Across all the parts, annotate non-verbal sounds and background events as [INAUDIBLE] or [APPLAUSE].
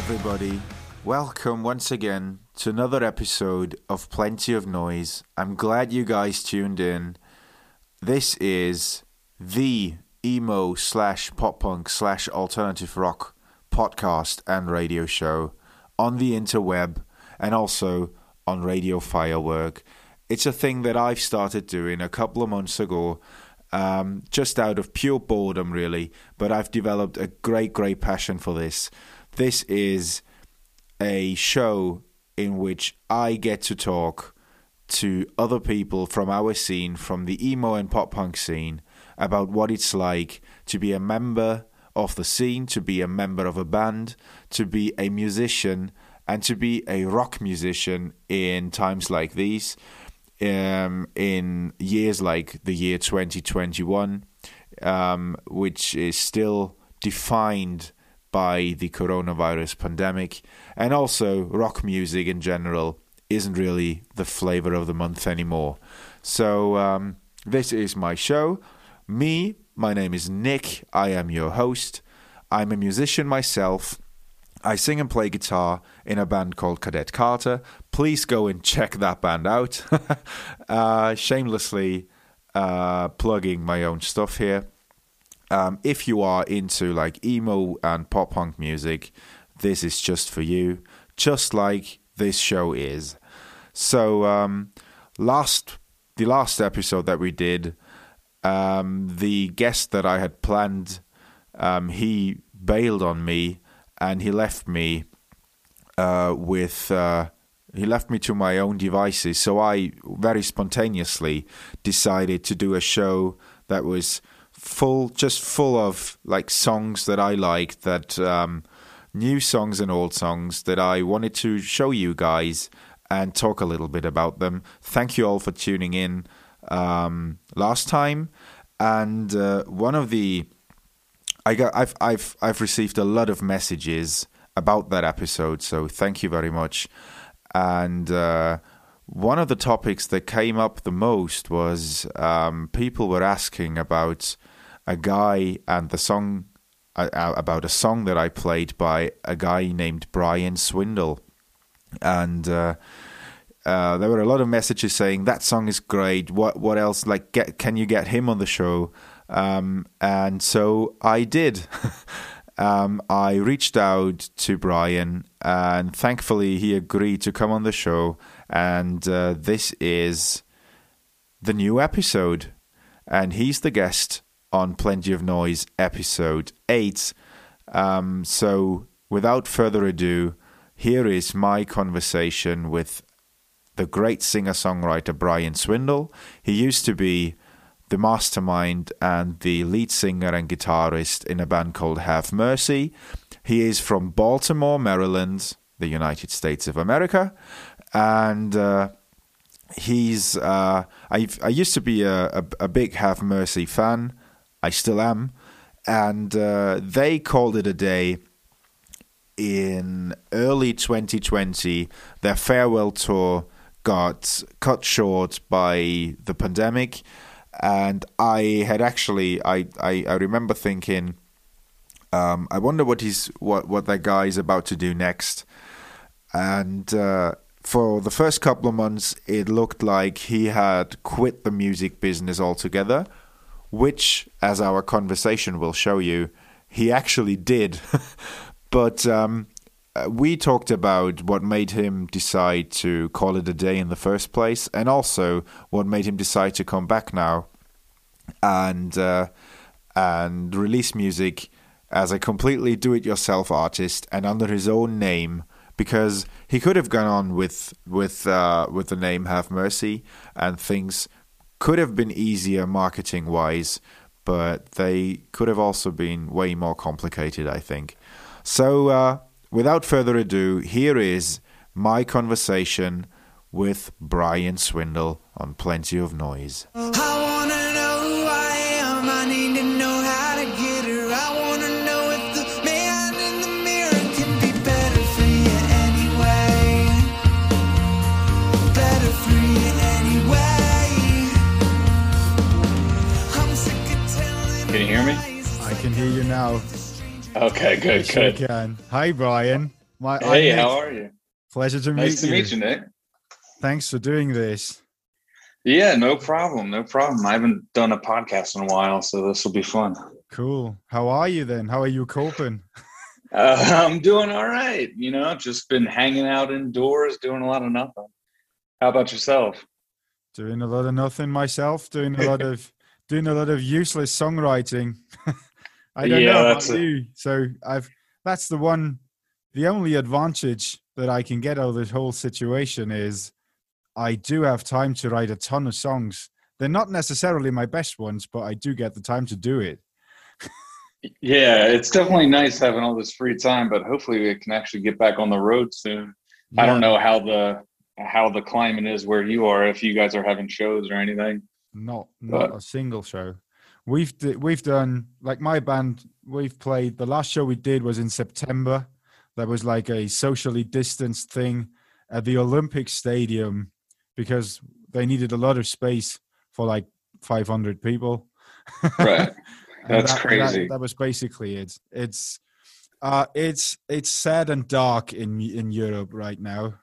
everybody? Welcome once again to another episode of Plenty of Noise. I'm glad you guys tuned in. This is the emo slash pop punk slash alternative rock podcast and radio show on the interweb and also on Radio Firework. It's a thing that I've started doing a couple of months ago um, just out of pure boredom, really. But I've developed a great, great passion for this. This is a show in which I get to talk to other people from our scene, from the emo and pop punk scene, about what it's like to be a member of the scene, to be a member of a band, to be a musician, and to be a rock musician in times like these um, in years like the year 2021, um, which is still defined by the coronavirus pandemic, and also rock music in general isn't really the flavor of the month anymore. So, um, this is my show. Me, my name is Nick. I am your host. I'm a musician myself. I sing and play guitar in a band called Cadet Carter. Please go and check that band out. [LAUGHS] uh, shamelessly uh, plugging my own stuff here. Um, if you are into like emo and pop punk music, this is just for you, just like this show is. So, um, last the last episode that we did, um, the guest that I had planned, um, he bailed on me and he left me uh, with uh, he left me to my own devices. So I very spontaneously decided to do a show that was full, just full of like songs that I liked, that um, new songs and old songs that I wanted to show you guys and talk a little bit about them. Thank you all for tuning in um, last time. And uh, one of the I got I've I've I've received a lot of messages about that episode, so thank you very much. And uh, one of the topics that came up the most was um, people were asking about a guy and the song uh, about a song that I played by a guy named Brian Swindle, and. Uh, uh, there were a lot of messages saying that song is great. What what else? Like, get can you get him on the show? Um, and so I did. [LAUGHS] um, I reached out to Brian, and thankfully he agreed to come on the show. And uh, this is the new episode, and he's the guest on Plenty of Noise episode eight. Um, so without further ado, here is my conversation with the great singer songwriter Brian Swindle. He used to be the mastermind and the lead singer and guitarist in a band called Have Mercy. He is from Baltimore, Maryland, the United States of America, and uh, he's. Uh, I I used to be a, a, a, big Have Mercy fan. I still am, and uh, they called it a day in early 2020. Their farewell tour got cut short by the pandemic and I had actually I I, I remember thinking, um, I wonder what he's what what that guy is about to do next, and. Uh, for the first couple of months, it looked like he had quit the music business altogether, which, as our conversation will show you, he actually did. [LAUGHS] but um, uh, we talked about what made him decide to call it a day in the first place, and also what made him decide to come back now and uh, and release music as a completely do-it-yourself artist and under his own name because he could have gone on with with uh, with the name Have Mercy and things could have been easier marketing wise, but they could have also been way more complicated. I think. So, uh, without further ado, here is my conversation with Brian Swindle on Plenty of Noise. I can hear you now. Okay, good, good. Can. Hi, Brian. My, hey, how are you? Pleasure to nice meet you. Nice to meet you, Nick. Thanks for doing this. Yeah, no problem. No problem. I haven't done a podcast in a while, so this will be fun. Cool. How are you then? How are you coping? [LAUGHS] Uh, I'm doing all right. You know, just been hanging out indoors, doing a lot of nothing. How about yourself? Doing a lot of nothing myself. Doing a lot of [LAUGHS] doing a lot of useless songwriting. [LAUGHS] I don't yeah, know about a... you. So I've that's the one. The only advantage that I can get out of this whole situation is I do have time to write a ton of songs. They're not necessarily my best ones, but I do get the time to do it. yeah, it's definitely nice having all this free time, but hopefully we can actually get back on the road soon. Yeah. I don't know how the how the climate is where you are if you guys are having shows or anything. Not not but. a single show. We've we've done like my band. We've played the last show we did was in September. That was like a socially distanced thing at the Olympic Stadium because they needed a lot of space for like 500 people. [LAUGHS] Right. That's that, crazy. That, that, was basically it. It's uh it's it's sad and dark in in Europe right now.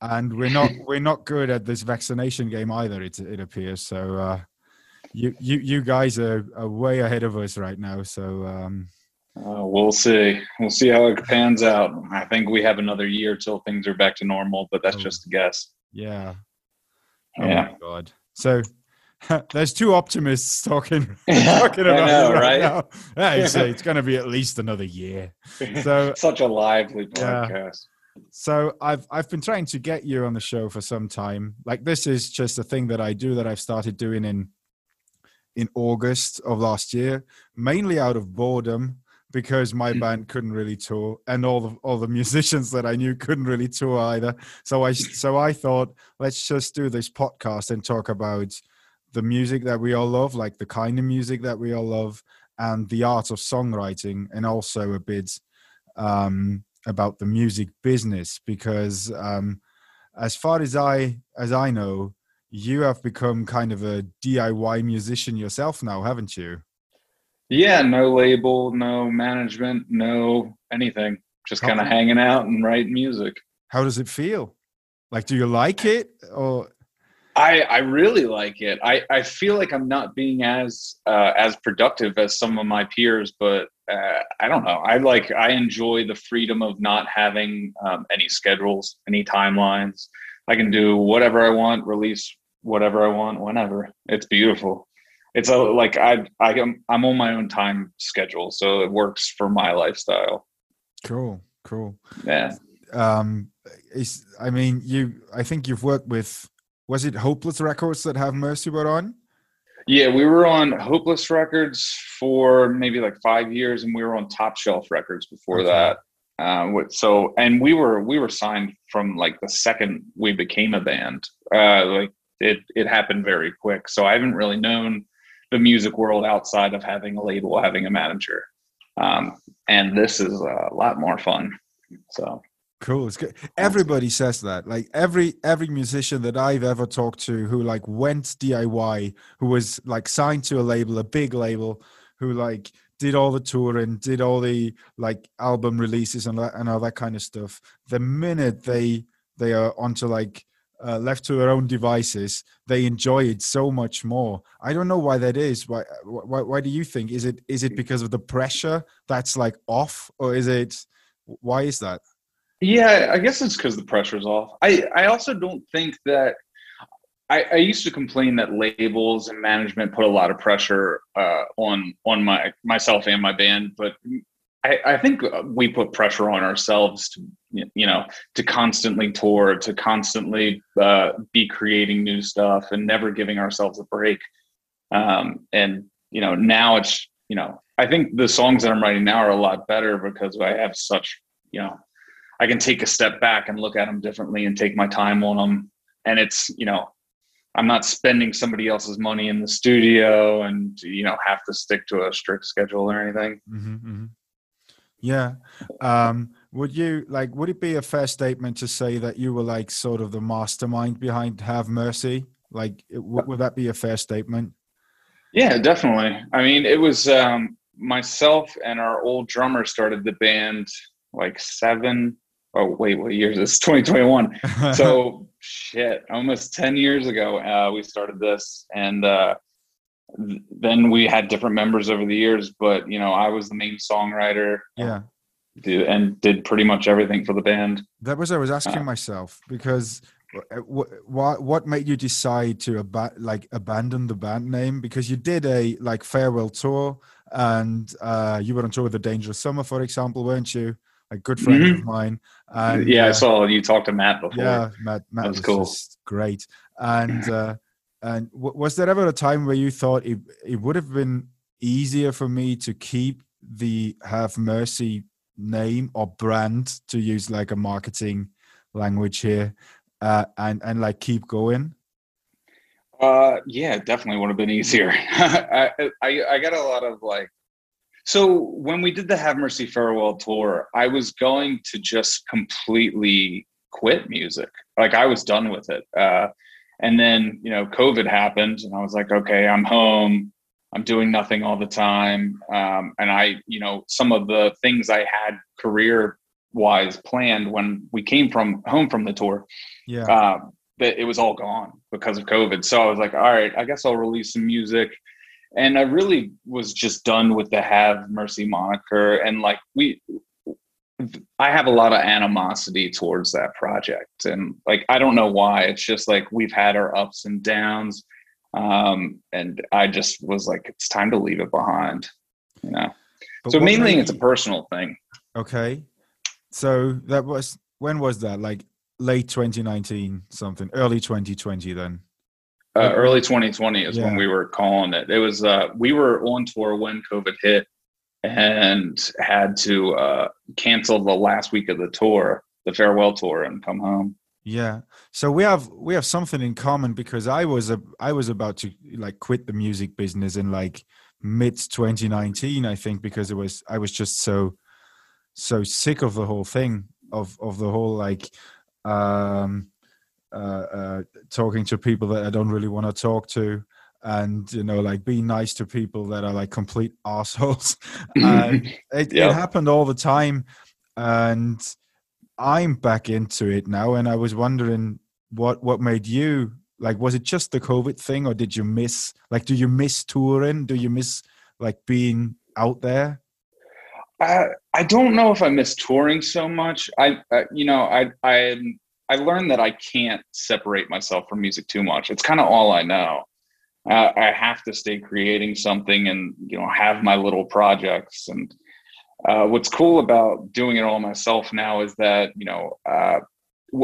And we're not [LAUGHS] we're not good at this vaccination game either it it appears. So uh you you you guys are, are way ahead of us right now. So um, uh, we'll see. We'll see how it pans out. I think we have another year till things are back to normal, but that's oh, just a guess. Yeah. Oh yeah. my god. So [LAUGHS] there's two optimists talking, [LAUGHS] talking about know, right, right? now. Yeah, say it's [LAUGHS] going to be at least another year. So such a lively podcast. Yeah. So I've I've been trying to get you on the show for some time. Like this is just a thing that I do that I've started doing in in August of last year, mainly out of boredom because my mm. band couldn't really tour and all the all the [LAUGHS] musicians that I knew couldn't really tour either. So I so I thought let's just do this podcast and talk about the music that we all love, like the kind of music that we all love, and the art of songwriting, and also a bit um, about the music business because um, as far as I as I know, you have become kind of a DIY musician yourself now, haven't you? Yeah, no label, no management, no anything. Just kind of hanging out and writing music. How does it feel? Like, do you like it or? I I really like it. I I feel like I'm not being as uh, as productive as some of my peers, but uh, I don't know. I like I enjoy the freedom of not having um, any schedules, any timelines. I can do whatever I want, release whatever I want whenever. It's beautiful. It's a, like I I am I'm on my own time schedule, so it works for my lifestyle. Cool, cool. Yeah. Um, is I mean you I think you've worked with was it Hopeless Records that Have Mercy were on? Yeah, we were on Hopeless Records for maybe like five years, and we were on Top Shelf Records before okay. that. Uh, so, and we were we were signed from like the second we became a band. Uh, like it it happened very quick. So I haven't really known the music world outside of having a label, having a manager. Um, and this is a lot more fun. So cool. It's good. Everybody says that. Like every every musician that I've ever talked to who like went DIY, who was like signed to a label, a big label, who like did all the touring, did all the like album releases and and all that kind of stuff. The minute they they are onto like uh, left to their own devices, they enjoy it so much more. I don't know why that is. Why, why, why do you think? Is it is it because of the pressure that's like off, or is it? Why is that? Yeah, I guess it's because the pressure's off. I I also don't think that. I, I used to complain that labels and management put a lot of pressure uh, on on my myself and my band, but I, I think we put pressure on ourselves to you know to constantly tour to constantly uh, be creating new stuff and never giving ourselves a break. Um, and you know now it's you know i think the songs that i'm writing now are a lot better because i have such you know i can take a step back and look at them differently and take my time on them and it's you know i'm not spending somebody else's money in the studio and you know have to stick to a strict schedule or anything. Mm-hmm, mm-hmm. Yeah um would you like? Would it be a fair statement to say that you were like sort of the mastermind behind Have Mercy? Like, would that be a fair statement? Yeah, definitely. I mean, it was um, myself and our old drummer started the band like seven oh wait what year is this [LAUGHS] 2021 so [LAUGHS] shit almost 10 years ago uh, we started this and uh, then we had different members over the years but you know i was the main songwriter. Yeah. And did pretty much everything for the band. That was i was asking Uh, myself because what what made you decide to ab- like abandon the band name? Because you did a like farewell tour and uh you were on tour with the dangerous summer for example weren't you? A good friend of mine. And yeah i uh, saw you talked to matt before. Yeah matt, matt was was, cool. great. And uh and w- was there ever a time where you thought it, it would have been easier for me to keep the have mercy name or brand to use like a marketing language here uh and and like keep going Uh, yeah, definitely would have been easier. [LAUGHS] I, I I got a lot of like. So when we did the Have Mercy farewell tour, I was going to just completely quit music. Like I was done with it. Uh, and then you know COVID happened, and I was like, okay, I'm home. I'm doing nothing all the time. Um, and I, you know, some of the things I had career wise planned when we came from home from the tour yeah uh, that it was all gone because of COVID. So I was like, all right, I guess I'll release some music. And I really was just done with the Have Mercy moniker. And like, we, I have a lot of animosity towards that project. And like, I don't know why. It's just like we've had our ups and downs. Um, and I just was like, it's time to leave it behind, you know? But so mainly made it's a personal thing. okay so that was when was that like late 2019 something early 2020 then Uh, early 2020 is when we were calling it. It was uh, we were on tour when COVID hit and had to uh, cancel the last week of the tour, the farewell tour, and come home. Yeah. So we have we have something in common because I was a I was about to like quit the music business in like mid 2019 I think because it was I was just so so sick of the whole thing of of the whole like um uh, uh talking to people that I don't really want to talk to and you know like being nice to people that are like complete [LAUGHS] assholes [LAUGHS] and it, Yep. it happened all the time and i'm back into it now and i was wondering what what made you like was it just the covid thing or did you miss like do you miss touring do you miss like being out there I I don't know if I miss touring so much. I uh, you know I I I learned that I can't separate myself from music too much. It's kind of all I know. Uh, I have to stay creating something and you know have my little projects. And uh, what's cool about doing it all myself now is that you know uh,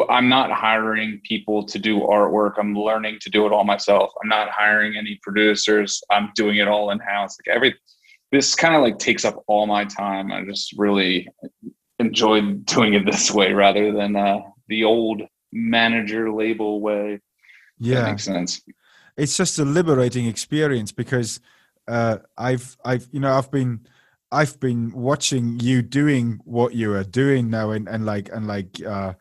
I'm not hiring people to do artwork. I'm learning to do it all myself. I'm not hiring any producers. I'm doing it all in house. Like every this kind of like takes up all my time. I just really enjoyed doing it this way rather than uh, the old manager label way. If That yeah makes sense. It's just a liberating experience because uh, I've I've you know I've been I've been watching you doing what you are doing now and, and like and like uh,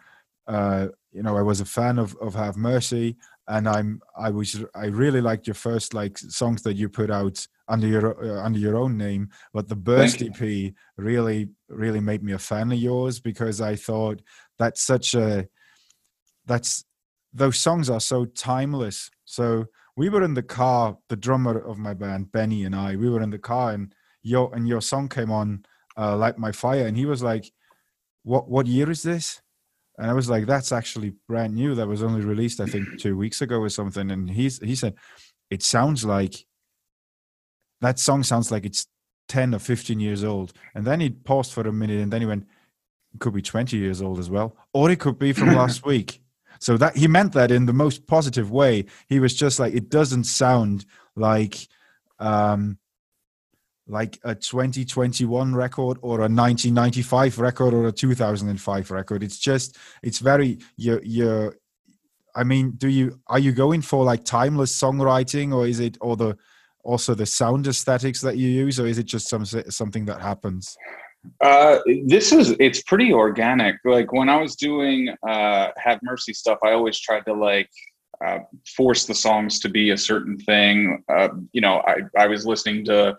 uh, you know I was a fan of of Have Mercy and I'm I was I really liked your first like songs that you put out under your uh, under your own name but the burst EP really really made me a fan of yours because I thought that's such a that's those songs are so timeless. So we were in the car the drummer of my band benny and i we were in the car and your and your song came on uh, light my fire and he was like what what year is this? And i was like that's actually brand new that was only released i think two weeks ago or something. And he's he said it sounds like that song sounds like it's 10 or 15 years old. And then he paused for a minute and then he went it could be 20 years old as well or it could be from [LAUGHS] last week so that he meant that in the most positive way. He was just like it doesn't sound like um like a 2021 record or a 1995 record or a 2005 record. It's just it's very you're you're i mean do you are you going for like timeless songwriting or is it or the also the sound aesthetics that you use or is it just some something that happens Uh, this is it's pretty organic. Like when I was doing uh, Have Mercy stuff, I always tried to like uh, force the songs to be a certain thing. Uh, you know, I I was listening to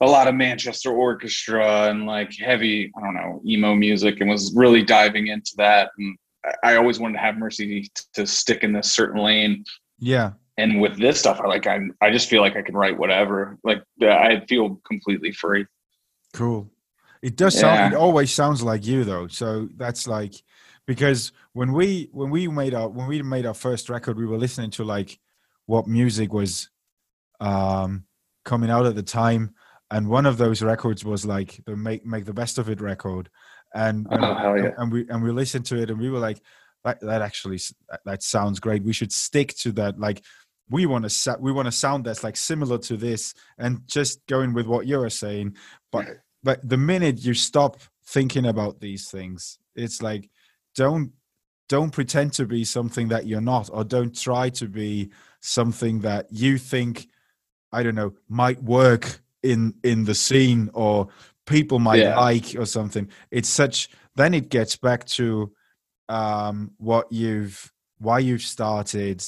a lot of Manchester orchestra and like heavy, I don't know, emo music, and was really diving into that. And I always wanted to have Mercy to stick in this certain lane. Yeah. And with this stuff, I like I I just feel like I can write whatever. Like I feel completely free. Cool. It does sound. It always sounds like you though. So that's like because when we when we made our when we made our first record, we were listening to like what music was um coming out at the time and one of those records was like the make make the best of it record and oh, and, yeah. and, we and we listened to it and we were like that, that actually that sounds great we should stick to that like we want to we want to sound that's like similar to this and just going with what you're saying but but the minute you stop thinking about these things it's like don't don't pretend to be something that you're not or don't try to be something that you think i don't know might work in in the scene or people might yeah. like or something it's such then it gets back to um what you've why you've started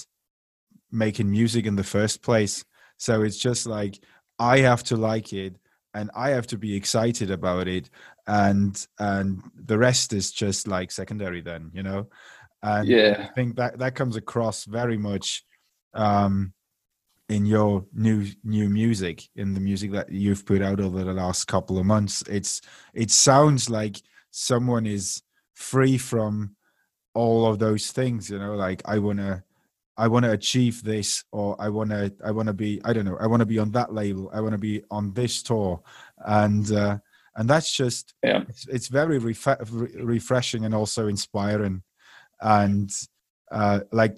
making music in the first place so it's just like i have to like it and i have to be excited about it and and the rest is just like secondary then you know? And yeah. I think that that comes across very much um in your new new music in the music that you've put out over the last couple of months. It's it sounds like someone is free from all of those things you know? Like i want to i want to achieve this or i want to i want to be i don't know i want to be on that label. I want to be on this tour. And uh and that's just yeah. it's, it's very ref- refreshing and also inspiring. And uh like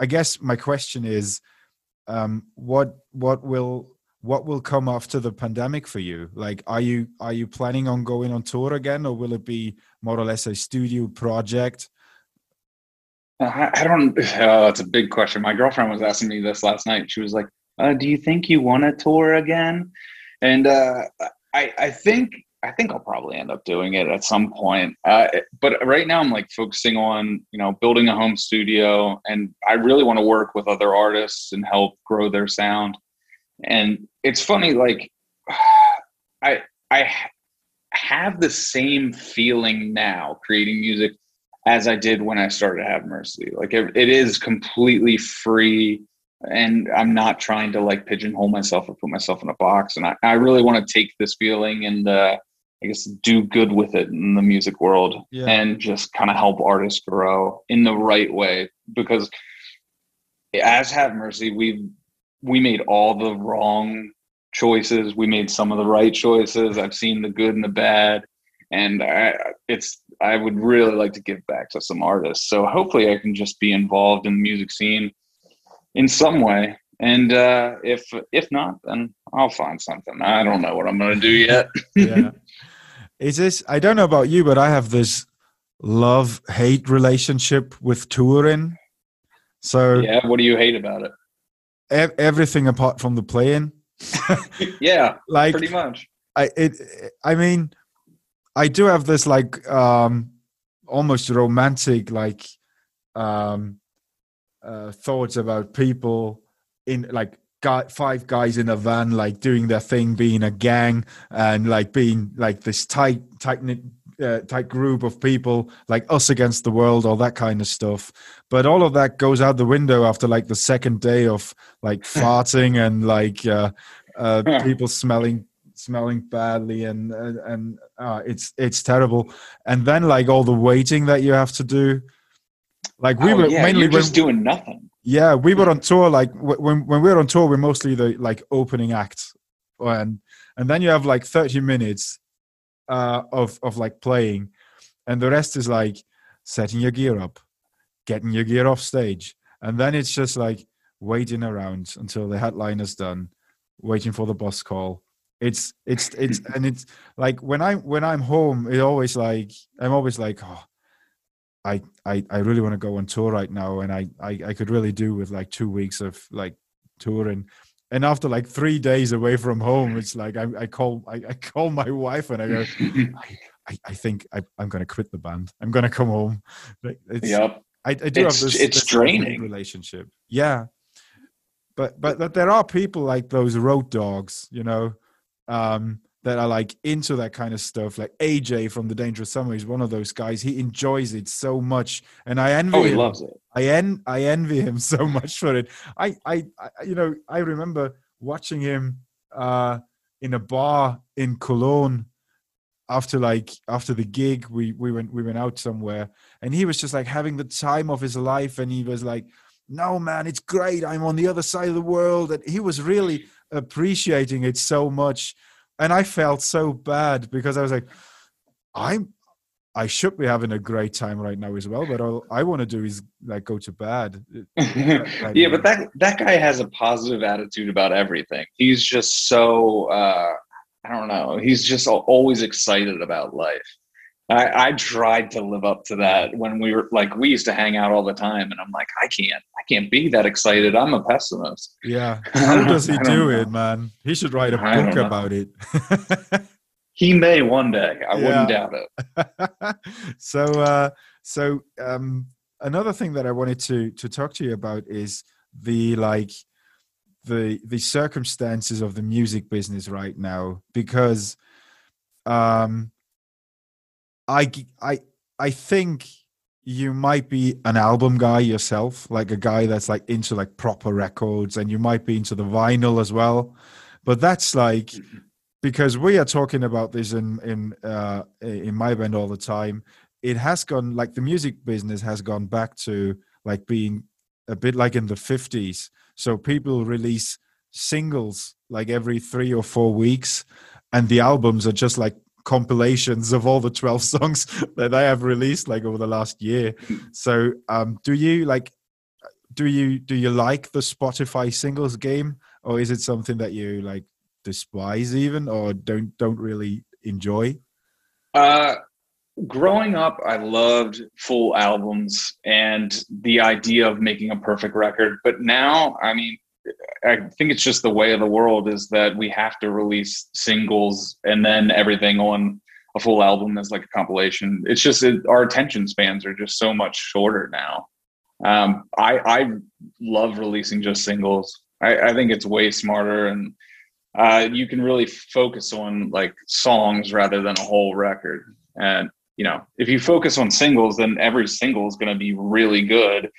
i guess my question is um, what what will what will come after the pandemic for you? Like are you are you planning on going on tour again or will it be more or less a studio project i, don't [LAUGHS] oh, that's a big question my girlfriend was asking me this last night she was like uh, do you think you want to tour again and uh, i i think I think I'll probably end up doing it at some point. Uh, but right now, I'm like focusing on you know building a home studio, and I really want to work with other artists and help grow their sound. And it's funny, like [SIGHS] I I have the same feeling now creating music as I did when I started Have Mercy. Like it, it is completely free and I'm not trying to like pigeonhole myself or put myself in a box. And I, I really want to take this feeling and uh, I guess do good with it in the music world yeah. and just kind of help artists grow in the right way because as have mercy we we made all the wrong choices we made some of the right choices i've seen the good and the bad and I, it's i would really like to give back to some artists. So hopefully i can just be involved in the music scene in some way. And uh, if if not then i'll find something. I don't know what i'm going to do yet. [LAUGHS] Yeah. Is this i don't know about you but i have this love hate relationship with touring. So yeah what do you hate about it? ev- everything apart from the playing. [LAUGHS] [LAUGHS] Yeah like pretty much. I it i mean i do have this like um almost romantic like um uh thoughts about people in like guy, five guys in a van, like doing their thing, being a gang, and like being like this tight, tight knit, uh, tight group of people, like us against the world, all that kind of stuff. But all of that goes out the window after like the second day of like [LAUGHS] farting and like uh, uh, people smelling smelling badly and and, and uh, it's it's terrible. And then like all the waiting that you have to do. Like we oh, were yeah, mainly just when, doing nothing. Yeah, we were on tour. Like when when we were on tour, we're mostly the like opening act, and and then you have like thirty minutes uh, of of like playing, and the rest is like setting your gear up, getting your gear off stage, and then it's just like waiting around until the headliner's done, waiting for the bus call. It's it's [LAUGHS] it's and it's like when I when I'm home, it always like I'm always like oh I, I I really want to go on tour right now, and I, I I could really do with like two weeks of like touring. And after like three days away from home, it's like I, I call I, I call my wife and I go, [LAUGHS] I, I think I, I'm going to quit the band. I'm going to come home. It's, yep. I, I do it's, have this. It's this draining relationship. Yeah, but but but there are people like those road dogs, you know, um, that are like into that kind of stuff. Like AJ from the Dangerous Summer is one of those guys. He enjoys it so much, and I envy. Oh, he him. loves it. I en I envy him [LAUGHS] so much for it. I, I, I you know, I remember watching him uh, in a bar in Cologne after like after the gig. We we went we went out somewhere, and he was just like having the time of his life, and he was like, "No, man, it's great. I'm on the other side of the world," and he was really appreciating it so much. And I felt so bad because I was like, I'm I should be having a great time right now as well, but all I want to do is like go to bed. [LAUGHS] yeah, but that that guy has a positive attitude about everything. He's just so uh, I don't know. He's just always excited about life. I, I tried to live up to that when we were like we used to hang out all the time, and I'm like, I can't, I can't be that excited. I'm a pessimist. Yeah, [LAUGHS] how does he do know. it, man? He should write a book about it. [LAUGHS] he may one day. I yeah. wouldn't doubt it. [LAUGHS] so, uh, so um, another thing that I wanted to to talk to you about is the like the the circumstances of the music business right now because um I I I think you might be an album guy yourself, like a guy that's like into like proper records, and you might be into the vinyl as well. But that's like because we are talking about this in in uh, in my band all the time. It has gone like the music business has gone back to like being a bit like in the fifties. So people release singles like every three or four weeks, and the albums are just like compilations of all the 12 [LAUGHS] songs that I have released like over the last year. So um do you like do you do you like the Spotify singles game or is it something that you like despise even or don't don't really enjoy? Uh growing up I loved full albums and the idea of making a perfect record, but now I mean I think it's just the way of the world is that we have to release singles and then everything on a full album is like a compilation. It's just it, our attention spans are just so much shorter now. Um, I I love releasing just singles. I, I think it's way smarter and uh, you can really focus on like songs rather than a whole record. And you know, if you focus on singles, then every single is going to be really good.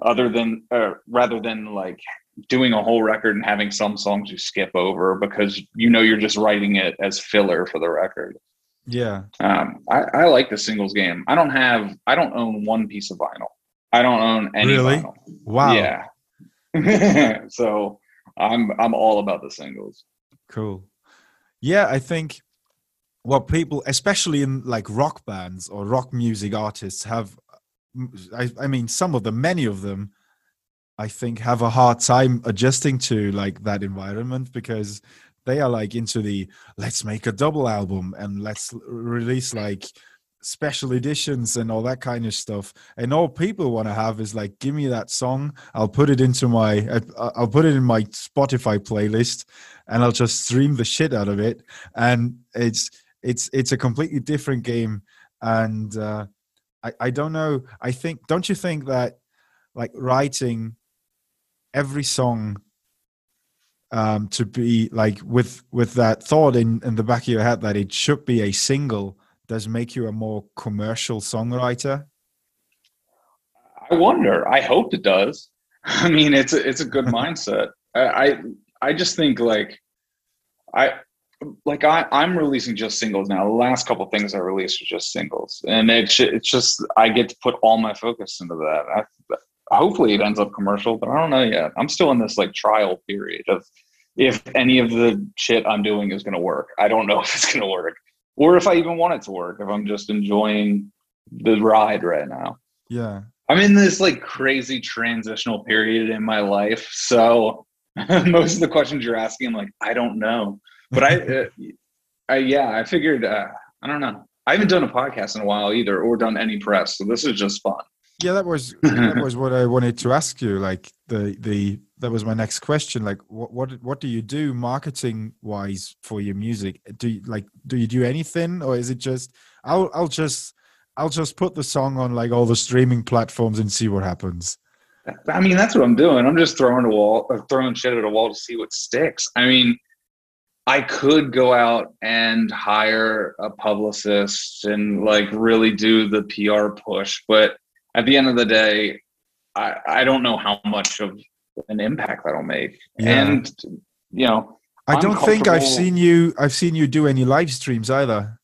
Other than, uh, rather than like doing a whole record and having some songs you skip over because you know you're just writing it as filler for the record. Yeah. Um, I, I like the singles game. I don't have I don't own one piece of vinyl. I don't own any really? vinyl. Wow. Yeah. [LAUGHS] so I'm I'm all about the singles. Cool. Yeah, I think what people especially in like rock bands or rock music artists have I, I mean some of them many of them I think have a hard time adjusting to like that environment because they are like into the let's make a double album and let's release like special editions and all that kind of stuff. And all people want to have is like give me that song. I'll put it into my i'll put it in my spotify playlist and i'll just stream the shit out of it. And it's it's it's a completely different game. And uh i i don't know. I think don't you think that like writing every song um, to be like with with that thought in in the back of your head that it should be a single does make you a more commercial songwriter? I wonder. I hope it does. [LAUGHS] I mean it's a, it's a good mindset. I, I i just think like i like I, I'm releasing just singles now. The last couple things I released were just singles, and it's it's just I get to put all my focus into that. I, hopefully it ends up commercial, but I don't know yet. I'm still in this like trial period of if any of the shit I'm doing is going to work. I don't know [LAUGHS] if it's going to work or if I even want it to work, if I'm just enjoying the ride right now. Yeah. I'm in this like crazy transitional period in my life. So [LAUGHS] most of the questions you're asking, I'm like, I don't know. But I, [LAUGHS] uh, I yeah, I figured, uh, I don't know. I haven't done a podcast in a while either or done any press. So this is just fun yeah that was [CLEARS THROAT] that was what i wanted to ask you like the the that was my next question like what what, what do you do marketing wise for your music? Do you like do you do anything or is it just i'll i'll just i'll just put the song on like all the streaming platforms and see what happens? I mean that's what i'm doing. I'm just throwing a wall or throwing shit at a wall to see what sticks. I mean I could go out and hire a publicist and like really do the PR push, but at the end of the day, I, I don't know how much of an impact that'll make. Yeah. And you know, I don't think I've seen you. I've seen you do any live streams either.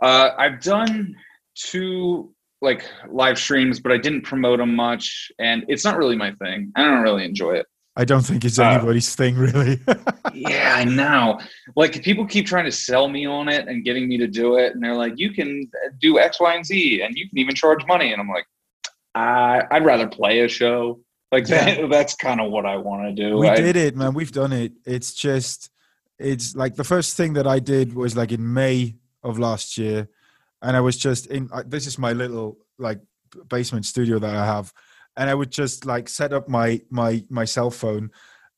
Uh, I've done two like live streams, but I didn't promote them much, and it's not really my thing. I don't really enjoy it. I don't think it's Uh, anybody's thing, really. [LAUGHS] yeah, I know. Like people keep trying to sell me on it and getting me to do it, and they're like, "You can do X, Y, and Z, and you can even charge money." And I'm like, I, I'd rather play a show. Like that, [LAUGHS] that's kind of what I want to do. we I- did it, man. We've done it. It's just, it's like the first thing that I did was like in May of last year, and I was just in. This is my little like basement studio that I have, and I would just like set up my my my cell phone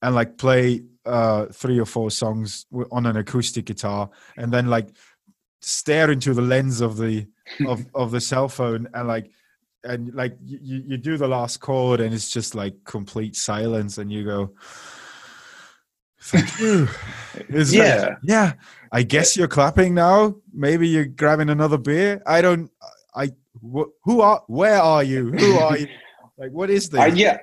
and like play uh three or four songs on an acoustic guitar, and then like stare into the lens of the [LAUGHS] of of the cell phone and like and like you, you do the last chord and it's just like complete silence and you go thank [LAUGHS] you. It's like, Yeah. yeah i guess you're clapping now. Maybe you're grabbing another beer. I don't i wh- who are where are you? Who are you [LAUGHS] like what is this I, yeah,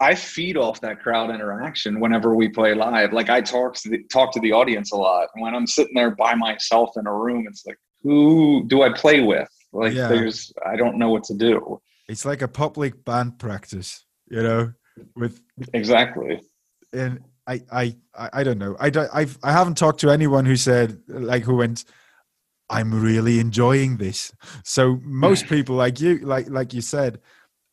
I feed off that crowd interaction whenever we play live. Like I talk to the talk to the audience a lot. When I'm sitting there by myself in a room, it's like, who do I play with? Like Yeah. there's, I don't know what to do. it's like a public band practice you know with Exactly. and I, I, I don't know. I don't, I've, I haven't talked to anyone who said like who went. I'm really enjoying this. So most [LAUGHS] people, like you, like like you said,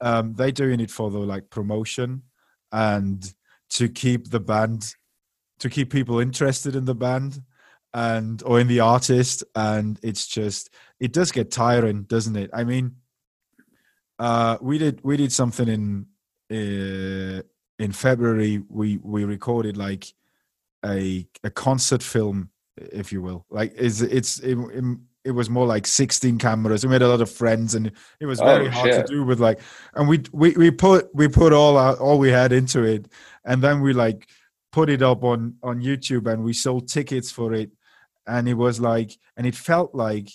um, they're doing it for the like promotion and to keep the band, to keep people interested in the band and or in the artist. And it's just it does get tiring, doesn't it? I mean, uh, we did we did something in. Uh, in February we we recorded like a a concert film, if you will. Like is it's it, it, it was more like 16 cameras. We made a lot of friends, and it was very Oh, hard shit. to do with like. And we we we put we put all our all we had into it, and then we like put it up on on YouTube, and we sold tickets for it, and it was like, and it felt like.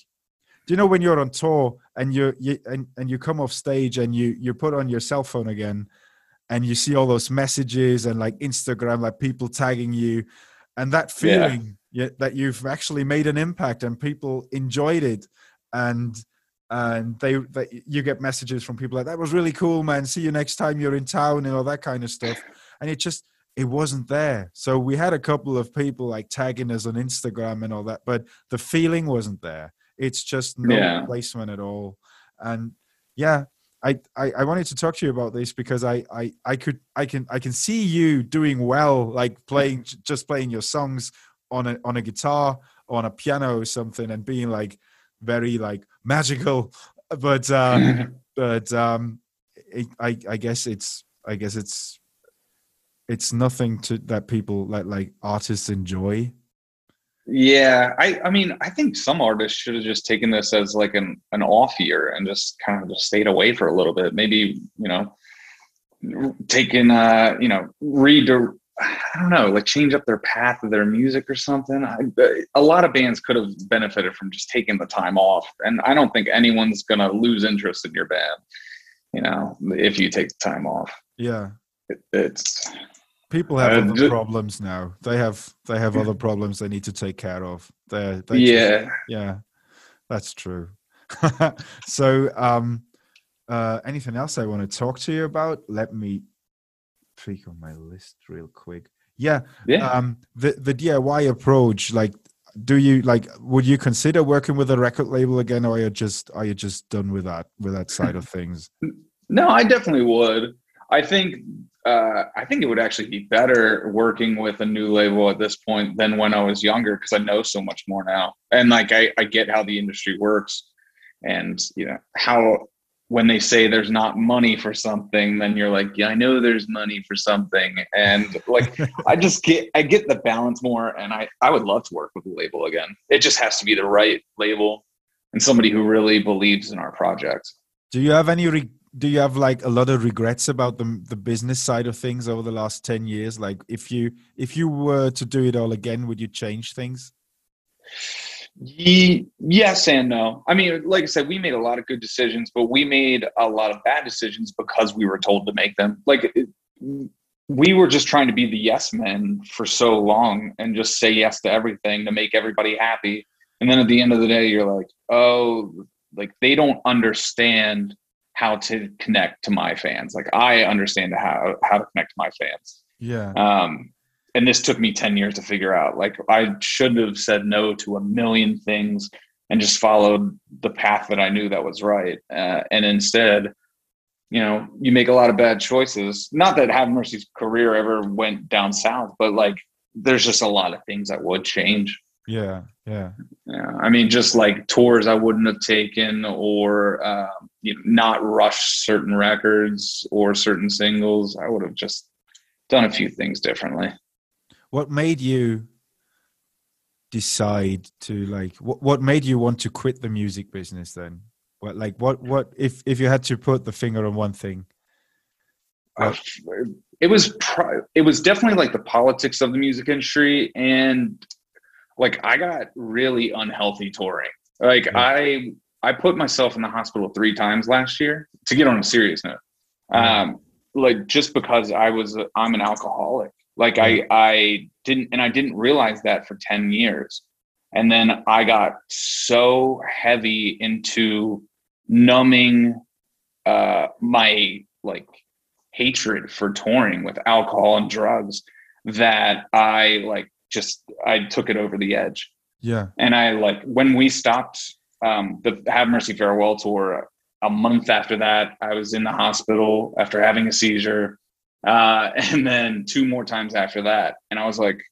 Do you know when you're on tour and you you and, and you come off stage and you you put on your cell phone again and you see all those messages and like Instagram, like people tagging you, and that feeling yeah, that you've actually made an impact and people enjoyed it, and and they that you get messages from people like that was really cool, man. See you next time you're in town and all that kind of stuff, and it just it wasn't there. So we had a couple of people like tagging us on Instagram and all that, but the feeling wasn't there. It's just no Yeah. placement at all, and yeah, I, I I wanted to talk to you about this because I I I could I can I can see you doing well like playing just playing your songs on a on a guitar or on a piano or something and being like very like magical [LAUGHS] but uh [LAUGHS] but um it, I I guess it's I guess it's it's nothing to that people like like artists enjoy Yeah, I, I mean, I think some artists should have just taken this as like an, an off year and just kind of just stayed away for a little bit. Maybe, you know, taking, uh, you know, read, I don't know, like change up their path of their music or something. I, a lot of bands could have benefited from just taking the time off. And I don't think anyone's going to lose interest in your band, you know, if you take the time off. yeah It, it's, people have Uh, other problems now they have they have other problems they need to take care of they they just- yeah. yeah that's true [LAUGHS] so um uh anything else i want to talk to you about let me tweak on my list real quick yeah Yeah. um the the diy approach like do you like would you consider working with a record label again or are you just are you just done with that with that side of things [LAUGHS] No, I definitely would. I think uh, I think it would actually be better working with a new label at this point than when I was younger because I know so much more now, and like I, I get how the industry works, and you know how when they say there's not money for something, then you're like, yeah, I know there's money for something, and like [LAUGHS] I just get I get the balance more, and I I would love to work with a label again. It just has to be the right label and somebody who really believes in our project. do you have any re- do you have like a lot of regrets about the the business side of things over the last 10 years like if you if you were to do it all again would you change things yes and no i mean like i said we made a lot of good decisions but we made a lot of bad decisions because we were told to make them like we were just trying to be the yes men for so long and just say yes to everything to make everybody happy and then at the end of the day you're like oh like they don't understand how to connect to my fans. Like I understand how how to connect to my fans. Yeah. Um, and this took me 10 years to figure out. Like I should have said no to a million things and just followed the path that I knew that was right. Uh, and instead, you know, you make a lot of bad choices. Not that Have Mercy's career ever went down south, but like there's just a lot of things that would change. Yeah, yeah, yeah. I mean, just like tours I wouldn't have taken, or uh, you know, not rush certain records or certain singles. I would have just done a few things differently. What made you decide to like? What What made you want to quit the music business then? What like what what if if you had to put the finger on one thing? Uh, it was it was definitely like the politics of the music industry and like I got really unhealthy touring. Like yeah. I I put myself in the hospital three times last year to get on a serious note. Um, like just because I was I'm an alcoholic. Like I I didn't and I didn't realize that for 10 years. And then I got so heavy into numbing uh my like hatred for touring with alcohol and drugs that I like just I took it over the edge. Yeah. And I like when we stopped um, the Have Mercy farewell tour. A month after that, I was in the hospital after having a seizure, uh, [LAUGHS] and then two more times after that. And I was like,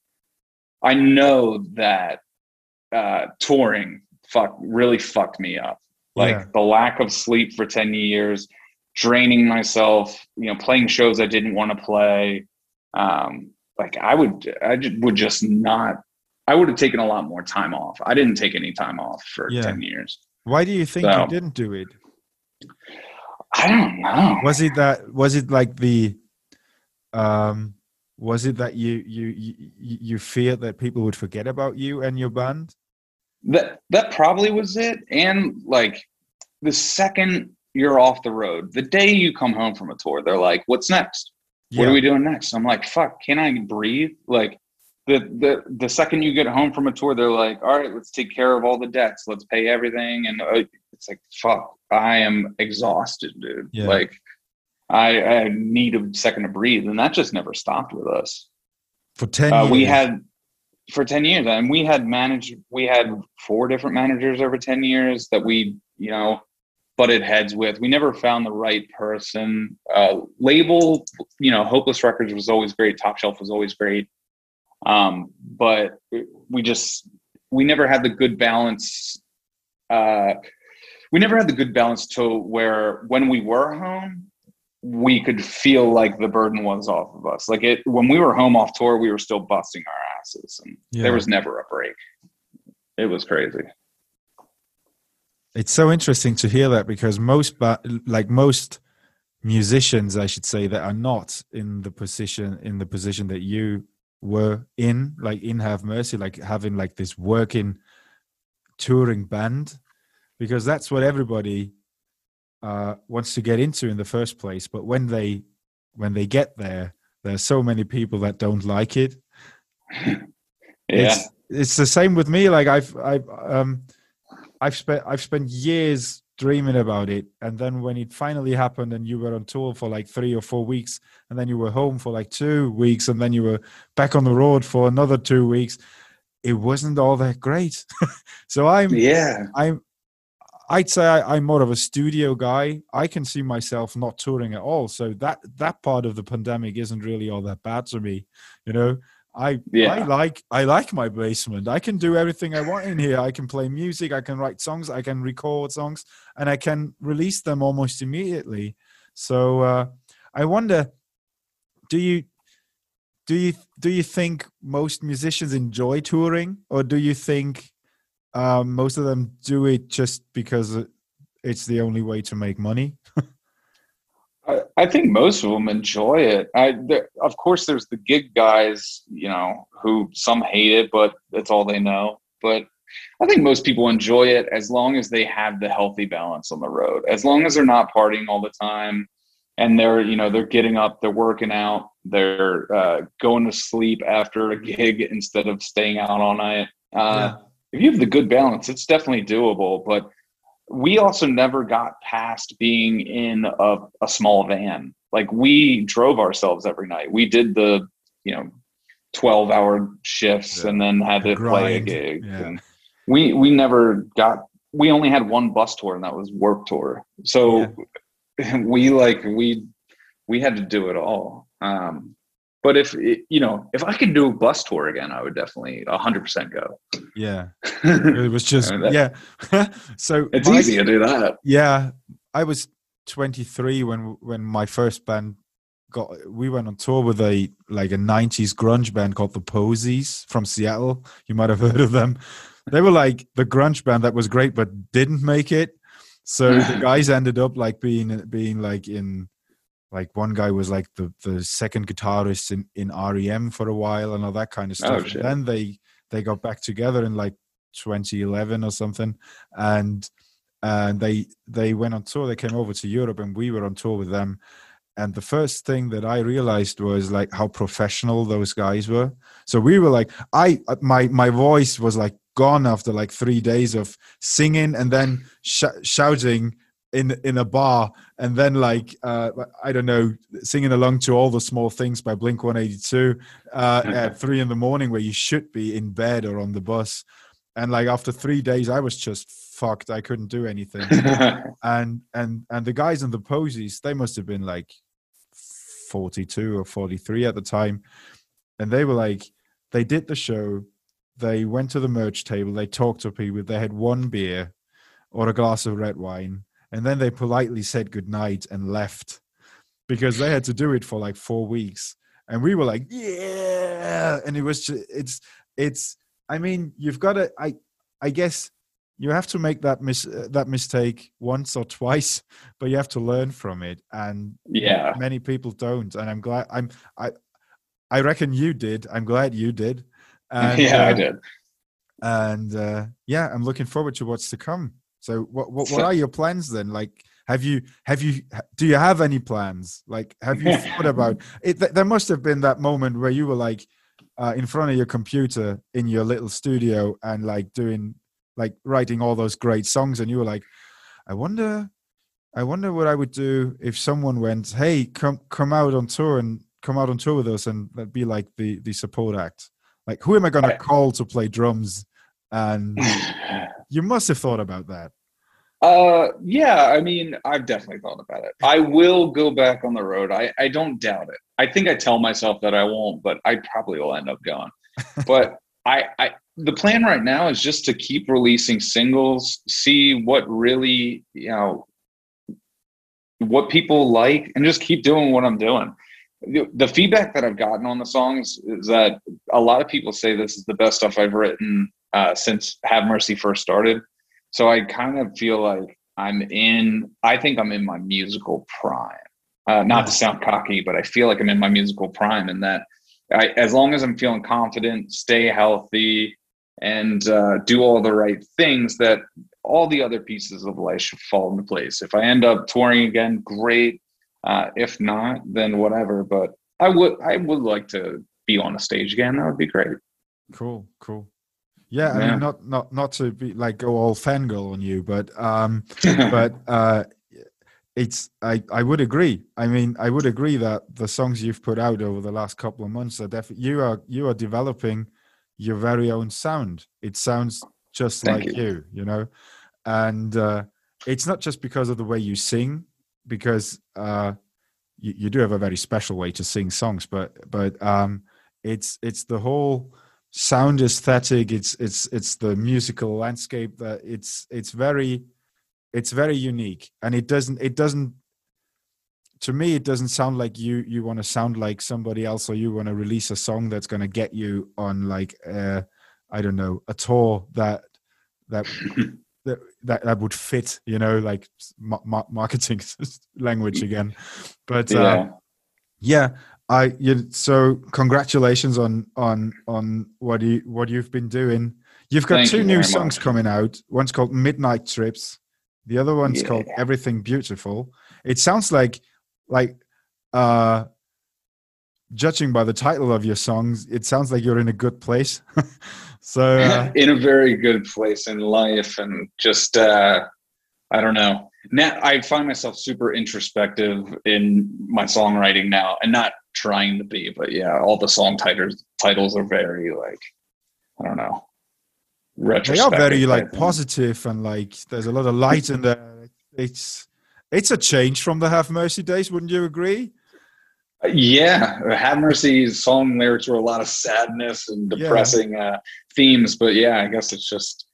I know that uh, touring fuck really fucked me up. Like yeah. the lack of sleep for ten years, draining myself, you know, playing shows I didn't want to play. Um, like I would I would just not I would have taken a lot more time off. I didn't take any time off for yeah. 10 years. Why do you think so, you didn't do it? I don't know. Was it that was it like the um was it that you you you, you feared that people would forget about you and your band? That that probably was it and like the second you're off the road, the day you come home from a tour, they're like, "What's next?" yeah. what are we doing next? I'm like, fuck, can I breathe? Like the the the second you get home from a tour, they're like, all right, let's take care of all the debts, let's pay everything, and uh, it's like, fuck, I am exhausted, dude. Yeah. Like, I, I need a second to breathe, and that just never stopped with us. For ten, uh, we had for ten years, and we had managed. We had four different managers over ten years that we, you know, butted heads with. We never found the right person. Uh, label, you know, Hopeless Records was always great. Top Shelf was always great. Um, but we just we never had the good balance. Uh, we never had the good balance to where when we were home, we could feel like the burden was off of us. Like it when we were home off tour, we were still busting our asses, and yeah. there was never a break. It was crazy. It's so interesting to hear that because most, ba- like most musicians, I should say, that are not in the position in the position that you were in, like in Have Mercy, like having like this working touring band, because that's what everybody uh, wants to get into in the first place. But when they when they get there, there's so many people that don't like it. [LAUGHS] yeah, it's, it's the same with me. Like I've I've um I've spent I've spent years dreaming about it, and then when it finally happened, and you were on tour for like three or four weeks, and then you were home for like two weeks, and then you were back on the road for another two weeks, it wasn't all that great. [LAUGHS] so I'm yeah I'm I'd say I, am more of a studio guy. I can see myself not touring at all. So that that part of the pandemic isn't really all that bad for me. You know, I yeah. I like I like my basement. I can do everything I want in here. I can play music, I can write songs, I can record songs, and I can release them almost immediately. So uh, I wonder, do you do you do you think most musicians enjoy touring, or do you think um, most of them do it just because it's the only way to make money? [LAUGHS] I, I think most of them enjoy it. I, there, of course, there's the gig guys, you know, who some hate it, but that's all they know. But I think most people enjoy it as long as they have the healthy balance on the road. As long as they're not partying all the time, and they're you know they're getting up, they're working out, they're uh, going to sleep after a gig instead of staying out all night. Uh, yeah. If you have the good balance, it's definitely doable. But we also never got past being in a, a small van. Like we drove ourselves every night. We did the you know 12 hour shifts yeah. and then had to play a gig yeah. and we we never got we only had one bus tour and that was Warped Tour so yeah. [LAUGHS] we like we we had to do it all um but if you know if i could do a bus tour again i would definitely 100% go. Yeah. [LAUGHS] It was just I mean, that, yeah. [LAUGHS] So it's my, easy to do that. Yeah. I was 23 when when my first band got we went on tour with a like a 90s grunge band called the posies from seattle. You might have heard of them. They were like the grunge band that was great but didn't make it. So the [LAUGHS] guys ended up like being being like in like one guy was like the the second guitarist in in REM for a while and all that kind of oh, stuff. Oh, then they they got back together in like 2011 or something, and and they they went on tour. They came over to Europe and we were on tour with them. And the first thing that I realized was like how professional those guys were. So we were like, I uh, my my voice was like gone after like three days of singing and then sh- shouting in in a bar and then like uh i don't know singing along to all the small things by blink 182 uh at three in the morning where you should be in bed or on the bus. And like after three days i was just fucked. I couldn't do anything. [LAUGHS] And and and the guys in the posies they must have been like 42 or 43 at the time. And they were like they did the show. They went to the merch table, they talked to people, they had one beer or a glass of red wine, and then they politely said goodnight and left because they had to do it for like four weeks. And we were like, yeah. And it was just, it's, it's, I mean, you've got to, I, I guess you have to make that mis uh, that mistake once or twice, [LAUGHS] but you have to learn from it. And yeah, many people don't. And I'm glad I'm, I, I reckon you did. I'm glad you did. [LAUGHS] And, yeah, uh, I did. And uh, yeah, I'm looking forward to what's to come. So, what what, what are your plans then? Like, have you have you do you have any plans? Like, have you thought [LAUGHS] about it? There must have been that moment where you were like uh, in front of your computer in your little studio and like doing like writing all those great songs, and you were like, I wonder. I wonder what I would do if someone went, "Hey, come come out on tour and come out on tour with us and that'd be like the the support act." Like, who am I going to call to play drums? And [LAUGHS] you must have thought about that. Uh, yeah. I mean, I've definitely thought about it. I will go back on the road. I I don't doubt it. I think I tell myself that I won't, but I probably will end up going. [LAUGHS] but I I the plan right now is just to keep releasing singles, see what really you know what people like, and just keep doing what I'm doing the feedback that I've gotten on the songs is that a lot of people say this is the best stuff I've written uh, since Have Mercy first started. So I kind of feel like I'm in. I think I'm in my musical prime. Uh, not to sound cocky, but I feel like I'm in my musical prime, and that I, as long as I'm feeling confident, stay healthy, and uh, do all the right things, that all the other pieces of life should fall into place. If I end up touring again, great. Uh, if not, then whatever. But I would I would like to be on a stage again. That would be great. Cool, cool. Yeah, I mean, not not not to be like go all fangirl on you, but um, [LAUGHS] but uh, it's I I would agree. I mean, I would agree that the songs you've put out over the last couple of months are definitely you are you are developing your very own sound. It sounds just Thank like you. you, you know, and uh, it's not just because of the way you sing because uh, you, you, do have a very special way to sing songs, but but um, it's it's the whole sound aesthetic. It's it's it's the musical landscape that it's it's very it's very unique, and it doesn't it doesn't to me it doesn't sound like you you want to sound like somebody else or you want to release a song that's going to get you on like uh, I don't know a tour that that [LAUGHS] that that, that would fit you know like ma- ma- marketing [LAUGHS] language again but uh, yeah. Yeah i you so congratulations on on on what you what you've been doing. You've got Thank two you new songs much. coming out. One's called midnight trips. The other one's called everything beautiful. It sounds like like uh judging by the title of your songs it sounds like you're in a good place. [LAUGHS] So uh, [LAUGHS] in a very good place in life and just uh i don't know now i find myself super introspective in my songwriting now and not trying to be but yeah all the song titles titles are very like i don't know they are very like positive and like there's a lot of light in there. It's it's a change from the have mercy days wouldn't you agree? Yeah have mercy's song lyrics were a lot of sadness and Yeah. depressing uh themes but yeah i guess it's just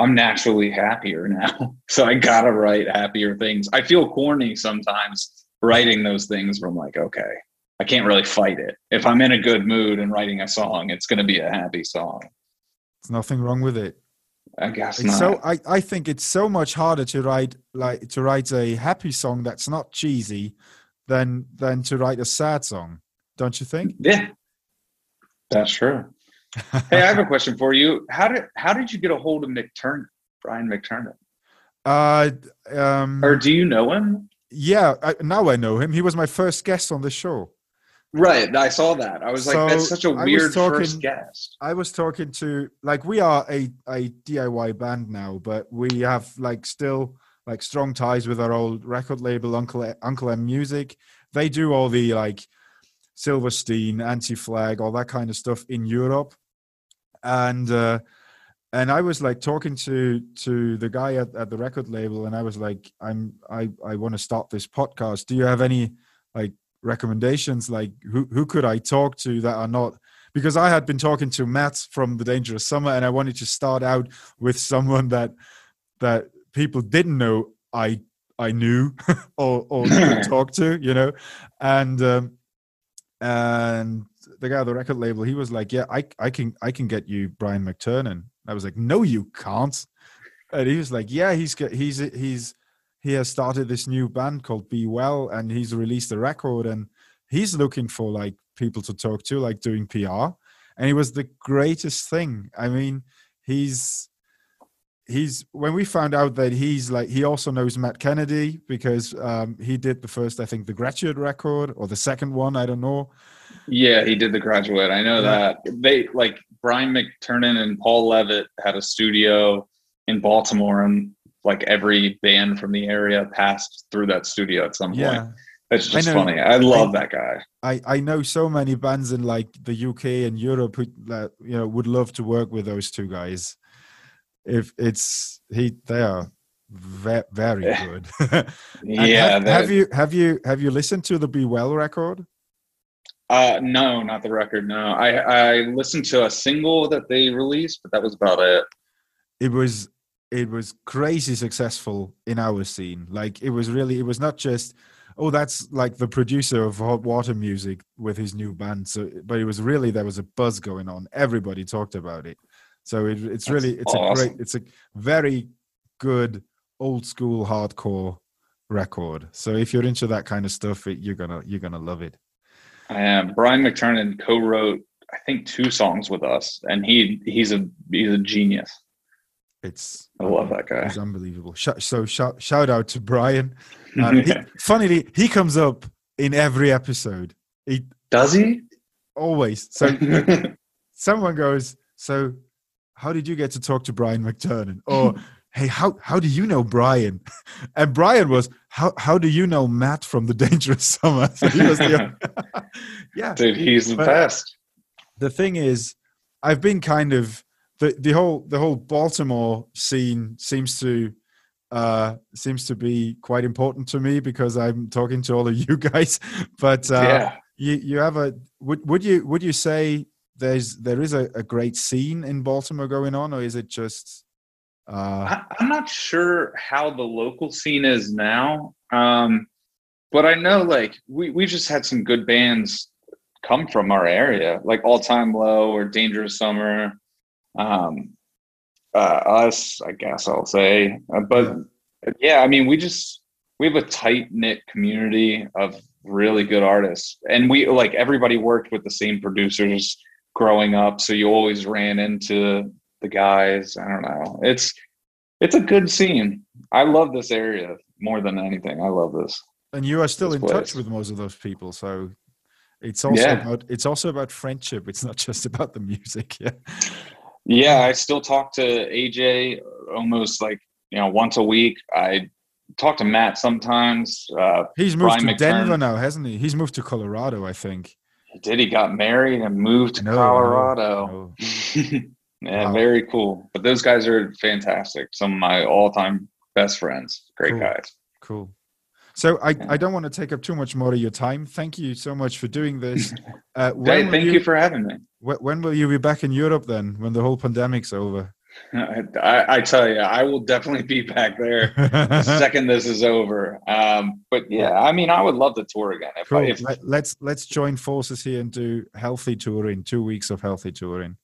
i'm naturally happier now. [LAUGHS] So i gotta write happier things. I feel corny sometimes writing those things where i'm like okay i can't really fight it. If i'm in a good mood and writing a song it's going to be a happy song. There's nothing wrong with it. I guess it's not. So I, I think it's so much harder to write like to write a happy song that's not cheesy than than to write a sad song don't you think? Yeah. That's true hey i have a [LAUGHS] question for you how did how did you get a hold of McTernan brian McTernan uh um or do you know him yeah I, now i know him he was my first guest on the show Right, I saw that. I was like, that's such a weird talking- first guest. I was talking to like we are a a DIY band now, but we have like still like strong ties with our old record label Uncle Uncle M Music. They do all the like Silverstein, Anti Flag, all that kind of stuff in Europe, and uh, and I was like talking to to the guy at, at the record label, and I was like, I'm I I want to start this podcast. Do you have any like recommendations? Like who who could I talk to that are not because I had been talking to Matt from the Dangerous Summer, and I wanted to start out with someone that that people didn't know I I knew [LAUGHS] or or could [CLEARS THROAT] talk to, you know, and um, and the guy at the record label, he was like, "Yeah, I I can I can get you Brian McTernan." I was like, "No, you can't," and he was like, "Yeah, he's he's he's he has started this new band called Be Well, and he's released a record, and he's looking for like people to talk to, like doing PR. And it was the greatest thing. I mean, he's he's when we found out that he's like he also knows Matt Kennedy because um, he did the first, I think, the graduate record or the second one, I don't know. Yeah, he did the graduate. I know Yeah. that. They like Brian McTernan and Paul Leavitt had a studio in Baltimore, and like every band from the area passed through that studio at some point. Yeah, It's just know. funny. I love that guy. I I know so many bands in like the UK and Europe who that you know would love to work with those two guys. If it's he, they are ve- very good. [LAUGHS] [LAUGHS] Yeah. have, have you have you have you listened to the Be Well record? Uh, no, not the record. No, I I listened to a single that they released, but that was about it. It was it was crazy successful in our scene. Like it was really it was not just oh that's like the producer of Hot Water Music with his new band. So but it was really there was a buzz going on. Everybody talked about it. So it, it's That's really it's a great it's a very good old school hardcore record. So if you're into that kind of stuff, it, you're gonna you're gonna love it. I am. Brian McTernan co-wrote, I think, two songs with us, and he he's a he's a genius. It's I love that guy. It's unbelievable. So shout shout out to Brian. [LAUGHS] Uh, he, funnily, he comes up in every episode. He Does he? always. So [LAUGHS] someone goes, "So, how did you get to talk to Brian McTernan?" Or, [LAUGHS] "Hey, how how do you know Brian?" [LAUGHS] And Brian was, "How how do you know Matt from the Dangerous Summer?" [LAUGHS] So he was the, yeah. Dude, he's the best. The thing is, I've been kind of the the whole the whole Baltimore scene seems to uh seems to be quite important to me because I'm talking to all of you guys. But uh, yeah. you you have a would would you would you say there's there is a, a great scene in Baltimore going on, or is it just uh I, I'm not sure how the local scene is now, um, but I know like we we just had some good bands come from our area, like All Time Low or Dangerous Summer. Um, uh, us, I guess I'll say. Uh, but yeah, I mean, we just we have a tight knit community of really good artists, and we like everybody worked with the same producers growing up, so you always ran into the guys. I don't know. It's it's a good scene. I love this area more than anything. I love this. And you are still in place. touch with most of those people, so it's also Yeah. about it's also about friendship. It's not [LAUGHS] just about the music. Yeah. Yeah, I still talk to AJ almost like you know once a week. I talk to Matt sometimes. Uh, He's moved Brian to Denver now, hasn't he? He's moved to Colorado, I think. Did he got married and moved to Colorado? [LAUGHS] [LAUGHS] Yeah, Wow. very cool. But those guys are fantastic. Some of my all-time best friends. Great Cool. guys. Cool. So I, I don't want to take up too much more of your time. Thank you so much for doing this. [LAUGHS] Uh, Hey, thank you, for having me. wh- when will you be back in Europe then? When the whole pandemic's over? I, I, I tell you, I will definitely be back there the [LAUGHS] second this is over. Um, but yeah, I mean, I would love to tour again. If, Cool. I, if Let, let's let's join forces here and do healthy touring. Two weeks of healthy touring.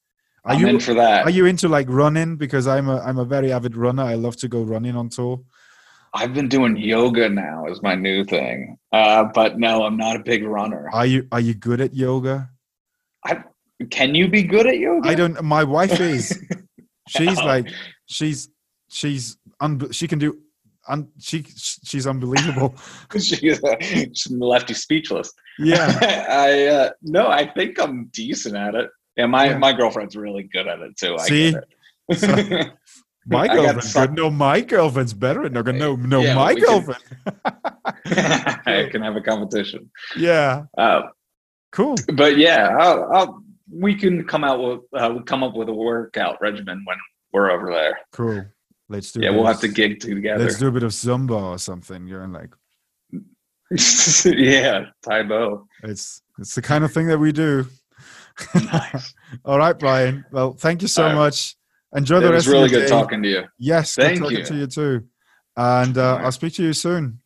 Are I'm you in for that. are you into like running? Because I'm a I'm a very avid runner. I love to go running on tour. I've been doing yoga now is my new thing. Uh, but no, I'm not a big runner. Are you are you good at yoga? Can you be good at yoga? I don't. My wife is. [LAUGHS] She's [LAUGHS] Oh. like she's she's un, she can do. Un, she she's unbelievable. [LAUGHS] she's, she's left you speechless. Yeah. [LAUGHS] I uh, no, I think I'm decent at it. Yeah, my Yeah. my girlfriend's really good at it too. I See? it. My I girlfriend's good. No, my girlfriend's better. at yoga. No, no, Yeah, my we can- girlfriend. I can have a competition. Yeah. Uh, Cool. but yeah, I'll, I'll, we can come out with uh, come up with a workout regimen when we're over there. Cool. Let's do. Yeah, we'll have to gig together. Let's do a bit of Zumba or something. You're in like, [LAUGHS] yeah, Tae Bo. it's it's the kind of thing that we do. Nice. [LAUGHS] All right, Brian. Well, thank you so right. much. Enjoy the rest. Of the day. It was really good day. talking to you. Yes, Thank good talking you. to you too. And uh, right. I'll speak to you soon.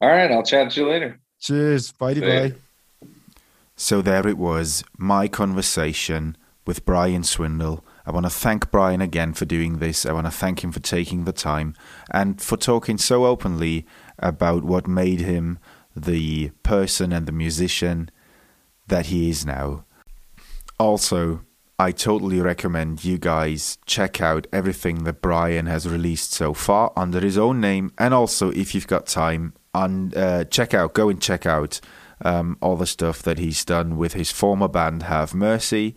All right, I'll chat to you later. Cheers. Bye bye. So there it was, my conversation with Brian Swindle. I want to thank Brian again for doing this. I want to thank him for taking the time and for talking so openly about what made him the person and the musician that he is now. Also, I totally recommend you guys check out everything that Brian has released so far under his own name, and also if you've got time, on uh, check out, go and check out um, all the stuff that he's done with his former band Have Mercy.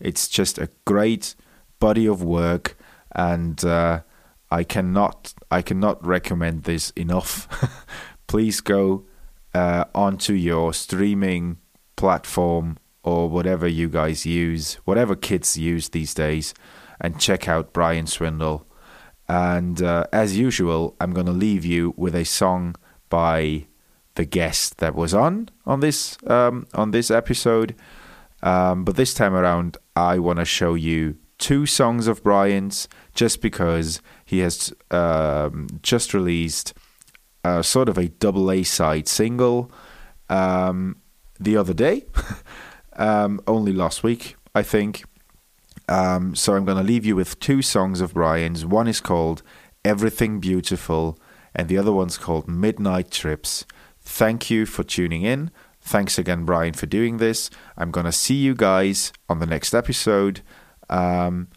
It's just a great body of work, and uh, I cannot I cannot recommend this enough. [LAUGHS] Please go uh, onto your streaming platform or whatever you guys use, whatever kids use these days, and check out Brian Swindle. And uh, as usual, I'm going to leave you with a song by the guest that was on on this um, on this episode. Um, but this time around, I want to show you two songs of Brian's, just because he has um, just released uh, sort of a double A side single um, the other day, [LAUGHS] um, only last week, I think. Um, so I'm going to leave you with two songs of Brian's. One is called Everything Beautiful, and the other one's called Midnight Trips. Thank you for tuning in. Thanks again, Brian, for doing this. I'm going to see you guys on the next episode. Um,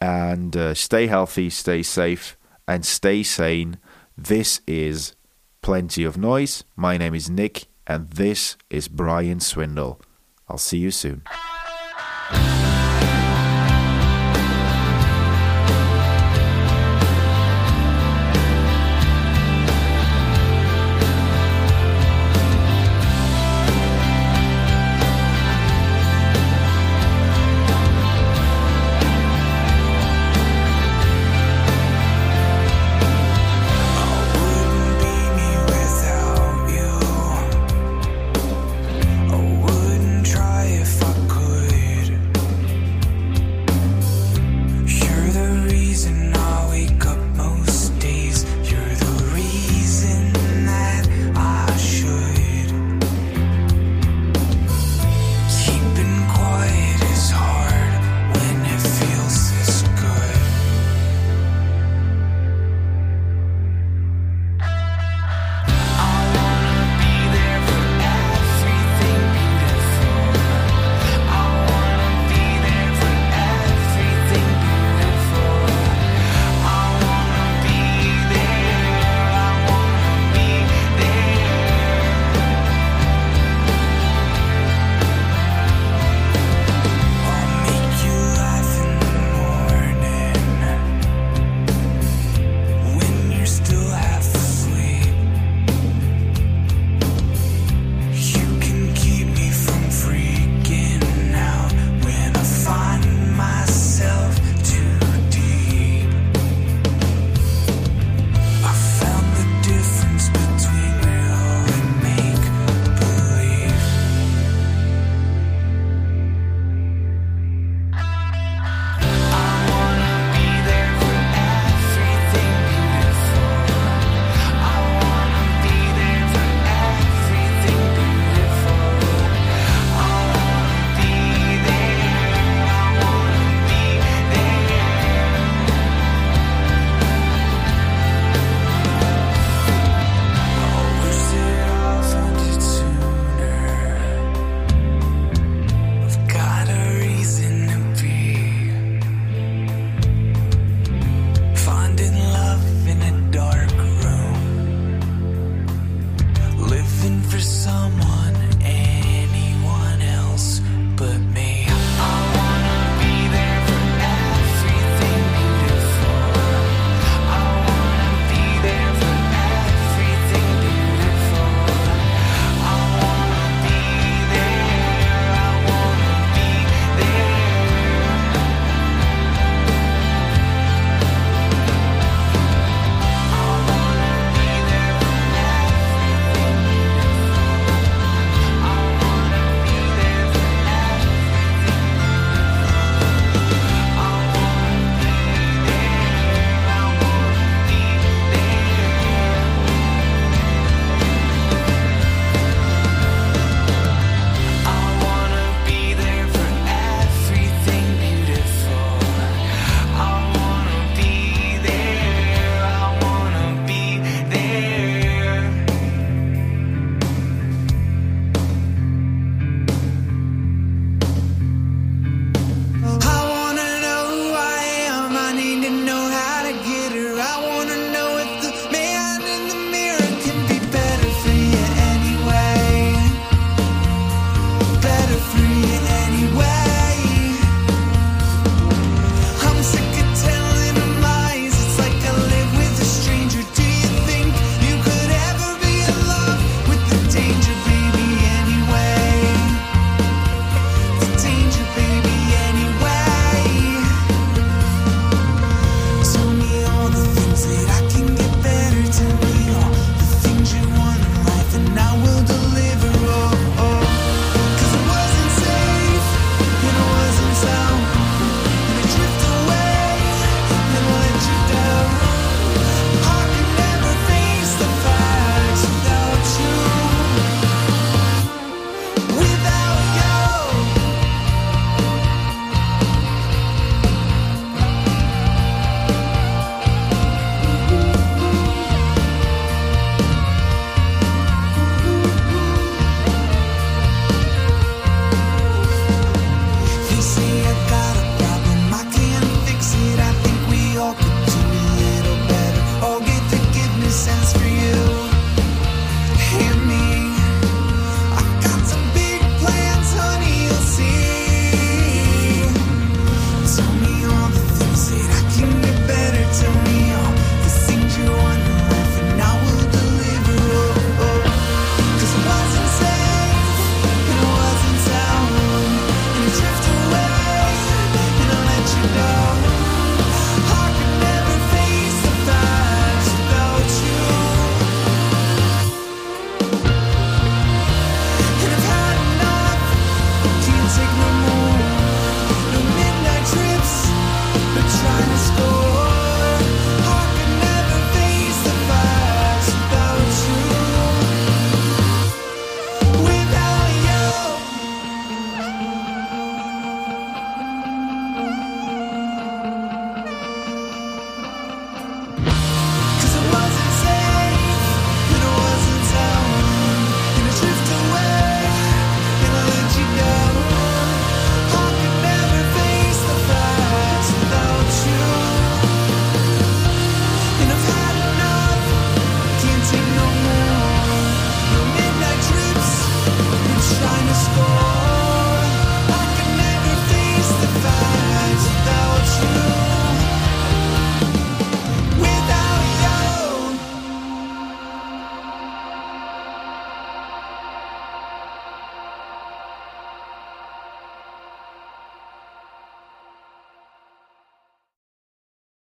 and uh, stay healthy, stay safe, and stay sane. This is Plenty of Noise. My name is Nick, and this is Brian Swindle. I'll see you soon.